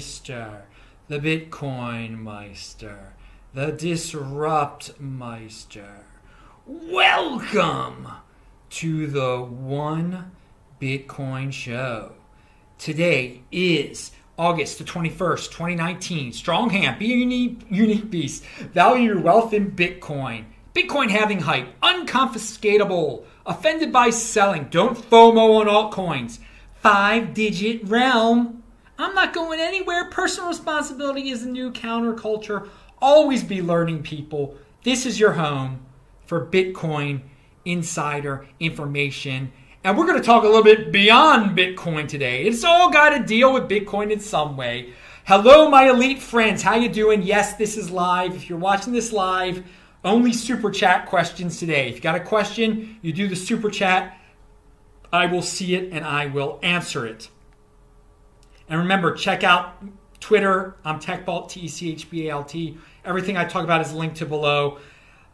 Meister, the Bitcoin Meister, the Disrupt Meister. Welcome to the One Bitcoin Show. Today is August the 21st, 2019. Strong hand, be a unique, unique beast. Value your wealth in Bitcoin. Bitcoin having hype, unconfiscatable, offended by selling. Don't FOMO on altcoins. Five digit realm. I'm not going anywhere. Personal responsibility is the new counterculture. Always be learning, people. This is your home for Bitcoin insider information and we're going to talk a little bit beyond Bitcoin today. It's all got to deal with Bitcoin in some way. Hello, my elite friends. How you doing? Yes, this is live. If you're watching this live, only super chat questions today. If you got a question, you do the super chat. I will see it and I will answer it. And remember, check out Twitter. I'm TechBalt, T E C H B A L T. Everything I talk about is linked to below.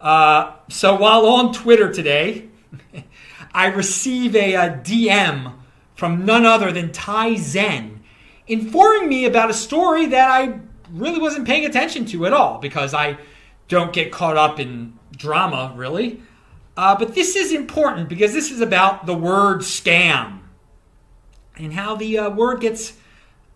Uh, so while on Twitter today, I receive a, a DM from none other than Tai Zen informing me about a story that I really wasn't paying attention to at all because I don't get caught up in drama, really. Uh, but this is important because this is about the word scam and how the uh, word gets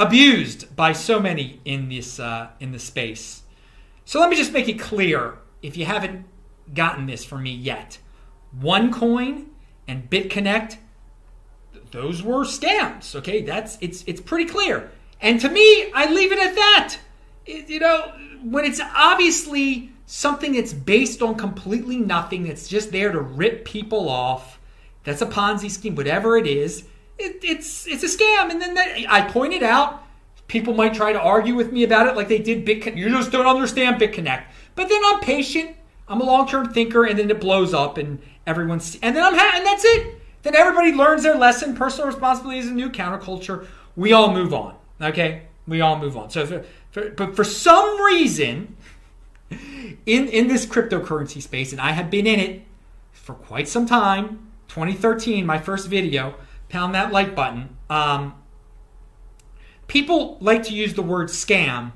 abused by so many in this uh, in this space. So let me just make it clear if you haven't gotten this from me yet. OneCoin and BitConnect, those were scams. Okay, that's it's it's pretty clear. And to me, I leave it at that. It, you know, when it's obviously something that's based on completely nothing, that's just there to rip people off, that's a Ponzi scheme, whatever it is. It, it's it's a scam. And then that, I pointed out, people might try to argue with me about it, like they did BitConnect. You just don't understand BitConnect. But then I'm patient. I'm a long-term thinker, and then it blows up, and everyone's and then I'm ha- and that's it. Then everybody learns their lesson. Personal responsibility is a new counterculture. We all move on. Okay, we all move on. So, for, for, but for some reason, in in this cryptocurrency space, and I have been in it for quite some time. 2013, my first video. Pound that like button. Um, people like to use the word scam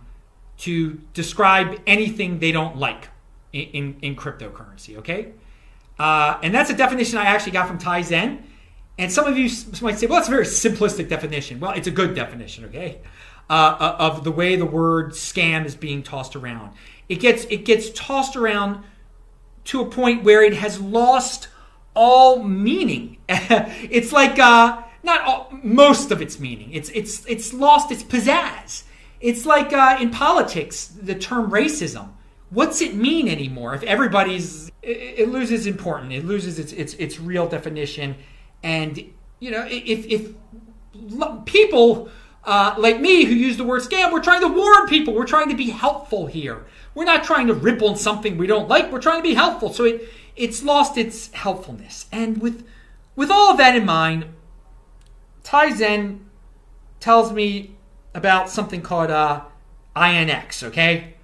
to describe anything they don't like in, in, in cryptocurrency. Okay. Uh, and that's a definition I actually got from Tai Zen. And some of you might say, well, that's a very simplistic definition. Well, it's a good definition, okay, uh, uh, of the way the word scam is being tossed around. It gets it gets tossed around to a point where it has lost all meaning. it's like uh, not all, most of its meaning. It's it's it's lost its pizzazz. It's like uh, in politics, the term racism what's it mean anymore if everybody's it, it loses importance it loses its, its its real definition and you know if if people uh, like me who use the word scam we're trying to warn people we're trying to be helpful here we're not trying to rip on something we don't like we're trying to be helpful so it it's lost its helpfulness and with with all of that in mind tai zen tells me about something called uh, inx okay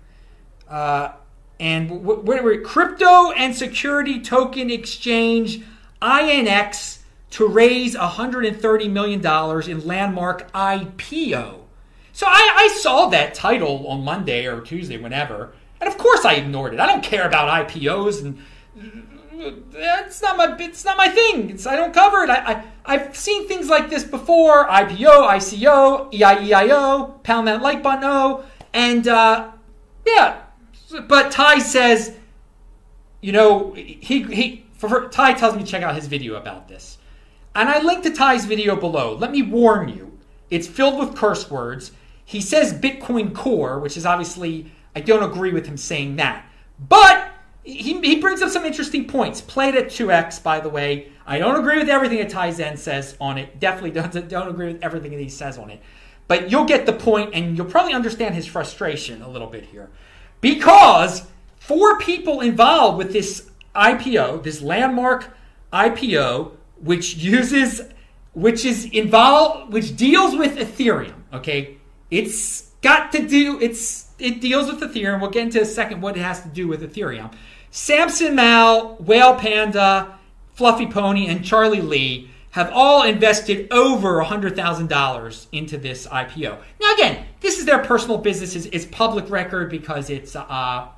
uh, and whatever crypto and security token exchange INX to raise 130 million dollars in landmark IPO. So I, I, saw that title on Monday or Tuesday, whenever, and of course I ignored it. I don't care about IPOs, and it's not my it's not my thing. It's, I don't cover it. I, I have seen things like this before: IPO, ICO, EIEIO, pound that like button oh, and uh, yeah, but Tai says, you know, he he for, Tai tells me to check out his video about this, and I linked to Tai's video below. Let me warn you, it's filled with curse words. He says Bitcoin Core, which is obviously I don't agree with him saying that, but he, he brings up some interesting points. Played at 2x, by the way. I don't agree with everything that Tai Zen says on it. Definitely don't, don't agree with everything that he says on it. But you'll get the point and you'll probably understand his frustration a little bit here because four people involved with this IPO, this landmark IPO, which uses, which is involved, which deals with Ethereum. Okay, it's got to do, it's it deals with Ethereum. We'll get into a second what it has to do with Ethereum. Samson Mow, Whale Panda, Fluffy Pony, and Charlie Lee have all invested over $100,000 into this IPO. Now, again, this is their personal business. It's, it's public record because it's uh,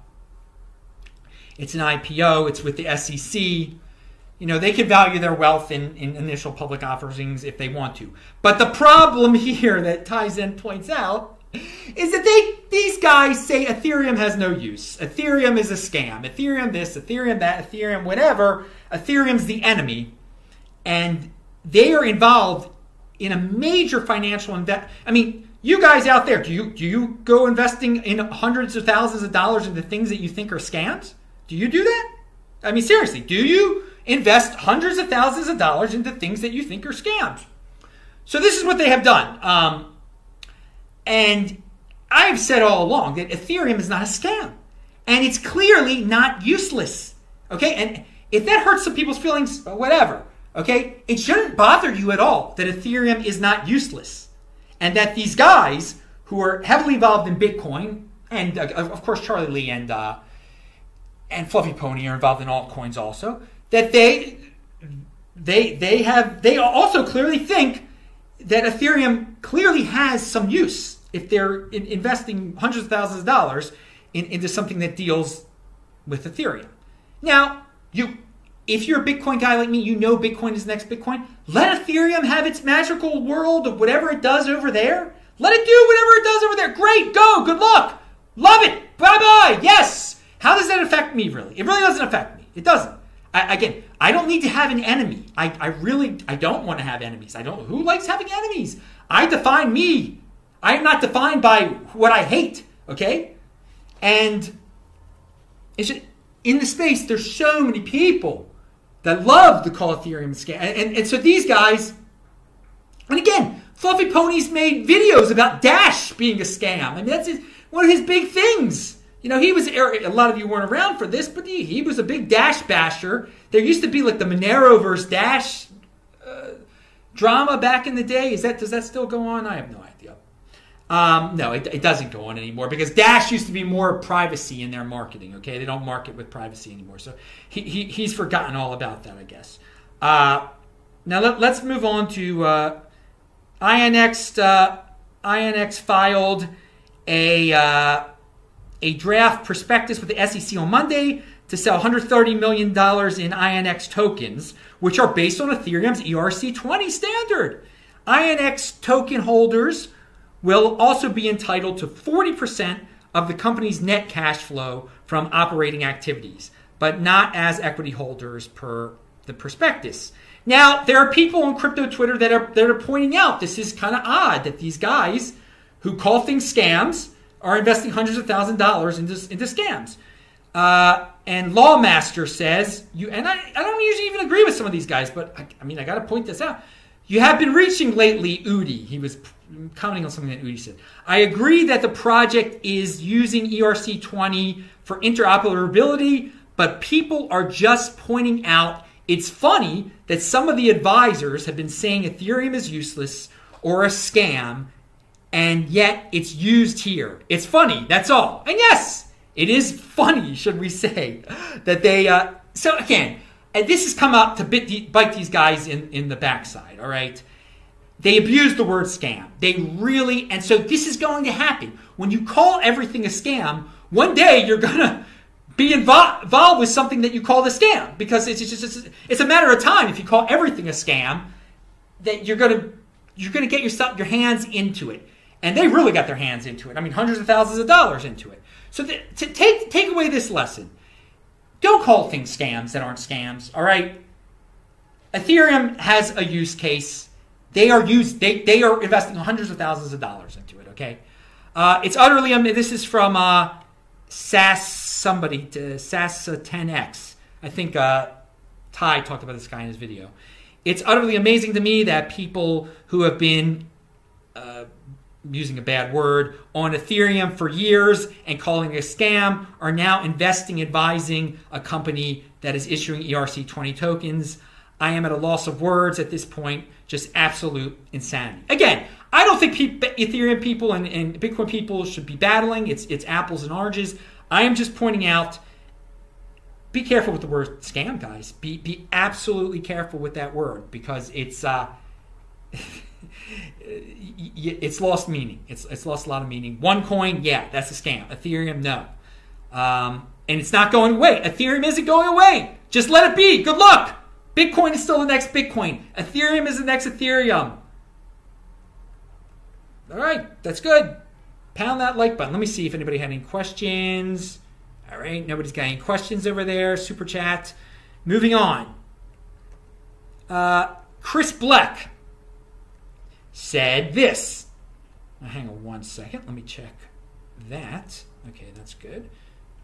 it's an IPO. It's with the SEC. You know, they can value their wealth in, in initial public offerings if they want to. But the problem here that Tai Zen points out is that they these guys say Ethereum has no use. Ethereum is a scam. Ethereum this, Ethereum that, Ethereum whatever. Ethereum's the enemy, and they are involved in a major financial invest. I mean, you guys out there, do you do you go investing in hundreds of thousands of dollars into things that you think are scams? Do you do that? I mean, seriously, do you invest hundreds of thousands of dollars into things that you think are scams? So this is what they have done. Um, and I've said all along that Ethereum is not a scam. And it's clearly not useless. Okay? And if that hurts some people's feelings, whatever. Okay? It shouldn't bother you at all that Ethereum is not useless. And that these guys who are heavily involved in Bitcoin, and uh, of course Charlie Lee and uh, and Fluffy Pony are involved in altcoins also, that they they they have they also clearly think that Ethereum clearly has some use if they're in investing hundreds of thousands of dollars in, into something that deals with Ethereum. Now, you if you're a Bitcoin guy like me, you know Bitcoin is the next Bitcoin. Let Ethereum have its magical world of whatever it does over there. Let it do whatever it does over there. Great, go, good luck. Love it. Bye bye. Yes. How does that affect me, really? It really doesn't affect me. It doesn't. I, again, I don't need to have an enemy. I, I really, I don't want to have enemies. I don't. Who likes having enemies? I define me. I am not defined by what I hate. Okay, and it's just, in the space. There's so many people that love the call Ethereum scam, and, and, and so these guys. And again, Fluffy Ponies made videos about Dash being a scam. I mean, that's his, one of his big things. You know, he was, a lot of you weren't around for this, but he, he was a big Dash basher. There used to be like the Monero versus Dash uh, drama back in the day. Is that, does that still go on? I have no idea. Um, no, it, it, doesn't go on anymore because Dash used to be more privacy in their marketing. Okay, they don't market with privacy anymore. So he, he he's forgotten all about that, I guess. Uh, now let, us move on to uh, INX. Uh, INX filed a uh, a draft prospectus with the SEC on Monday to sell $130 million in INX tokens, which are based on Ethereum's ERC20 standard. INX token holders will also be entitled to 40% of the company's net cash flow from operating activities, but not as equity holders per the prospectus. Now, there are people on crypto Twitter that are that are pointing out this is kind of odd that these guys who call things scams are investing hundreds of thousands of dollars into, into scams. Uh, and Lawmaster says, you and I, I don't usually even agree with some of these guys, but I, I mean, I got to point this out. You have been reaching lately, Udi. He was commenting on something that Udi said. I agree that the project is using ERC20 for interoperability, but people are just pointing out it's funny that some of the advisors have been saying Ethereum is useless or a scam and yet it's used here. It's funny, that's all. And yes, it is funny, should we say, that they. Uh, so again, and this has come up to bit, bite these guys in, in the backside, all right? They abuse the word scam. They really, and so this is going to happen. When you call everything a scam, one day you're going to be involved, with something that you call the scam because it's just it's, it's a matter of time if you call everything a scam that you're going to you're going to get yourself your hands into it and they really got their hands into it. I mean, hundreds of thousands of dollars into it. So th- to take take away this lesson, don't call things scams that aren't scams. All right. Ethereum has a use case. They are used. They they are investing hundreds of thousands of dollars into it. Okay. Uh, it's utterly. Um, this is from uh, SAS somebody to SAS 10x. I think uh, Tai talked about this guy in his video. It's utterly amazing to me that people who have been uh, using a bad word, on Ethereum for years and calling it a scam are now investing, advising a company that is issuing ERC20 tokens. I am at a loss of words at this point, just absolute insanity. Again, I don't think Ethereum people and, and Bitcoin people should be battling. It's, it's apples and oranges. I am just pointing out be careful with the word scam, guys. Be, be absolutely careful with that word because it's. Uh, it's lost meaning. It's it's lost a lot of meaning. OneCoin, yeah, that's a scam. Ethereum, no. Um, and it's not going away. Ethereum isn't going away. Just let it be. Good luck. Bitcoin is still the next Bitcoin. Ethereum is the next Ethereum. All right, that's good. Pound that like button. Let me see if anybody had any questions. All right, nobody's got any questions over there. Super chat. Moving on. Uh, Chris Black said this. Now, hang on one second. Let me check that. Okay, that's good.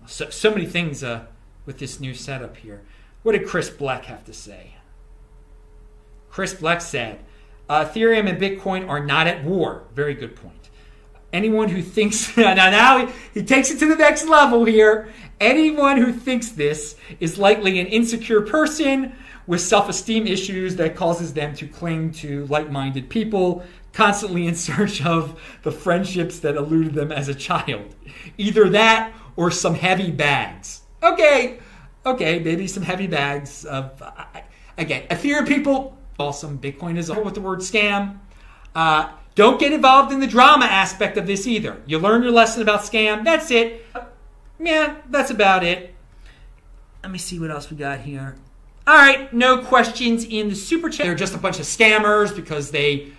So, so many things uh, with this new setup here. What did Chris Black have to say? Chris Black said, uh, Ethereum and Bitcoin are not at war. Very good point. Anyone who thinks now, now he, he takes it to the next level here. Anyone who thinks this is likely an insecure person with self-esteem issues that causes them to cling to like-minded people, constantly in search of the friendships that eluded them as a child. Either that or some heavy bags. Okay, okay, maybe some heavy bags of again, Ethereum people, awesome. Bitcoin is all with the word scam. Uh, don't get involved in the drama aspect of this either. You learn your lesson about scam. That's it. Yeah, that's about it. Let me see what else we got here. All right, no questions in the super chat. They're just a bunch of scammers because they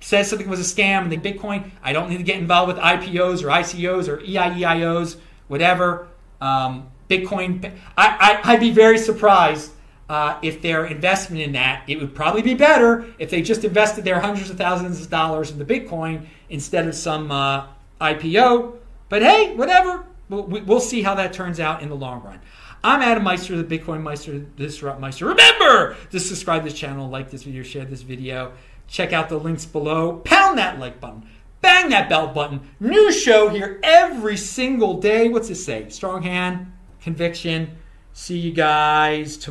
said something was a scam and they Bitcoin. I don't need to get involved with IPOs or ICOs or EIEIOs, whatever. Um, Bitcoin, I, I, would be very surprised uh, if their investment in that, it would probably be better if they just invested their hundreds of thousands of dollars in the Bitcoin instead of some uh, IPO. But hey, whatever. We'll, we'll see how that turns out in the long run. I'm Adam Meister, the Bitcoin Meister, the Disrupt Meister. Remember to subscribe to this channel, like this video, share this video. Check out the links below. Pound that like button. Bang that bell button. New show here every single day. What's it say? Strong hand, conviction. See you guys tomorrow.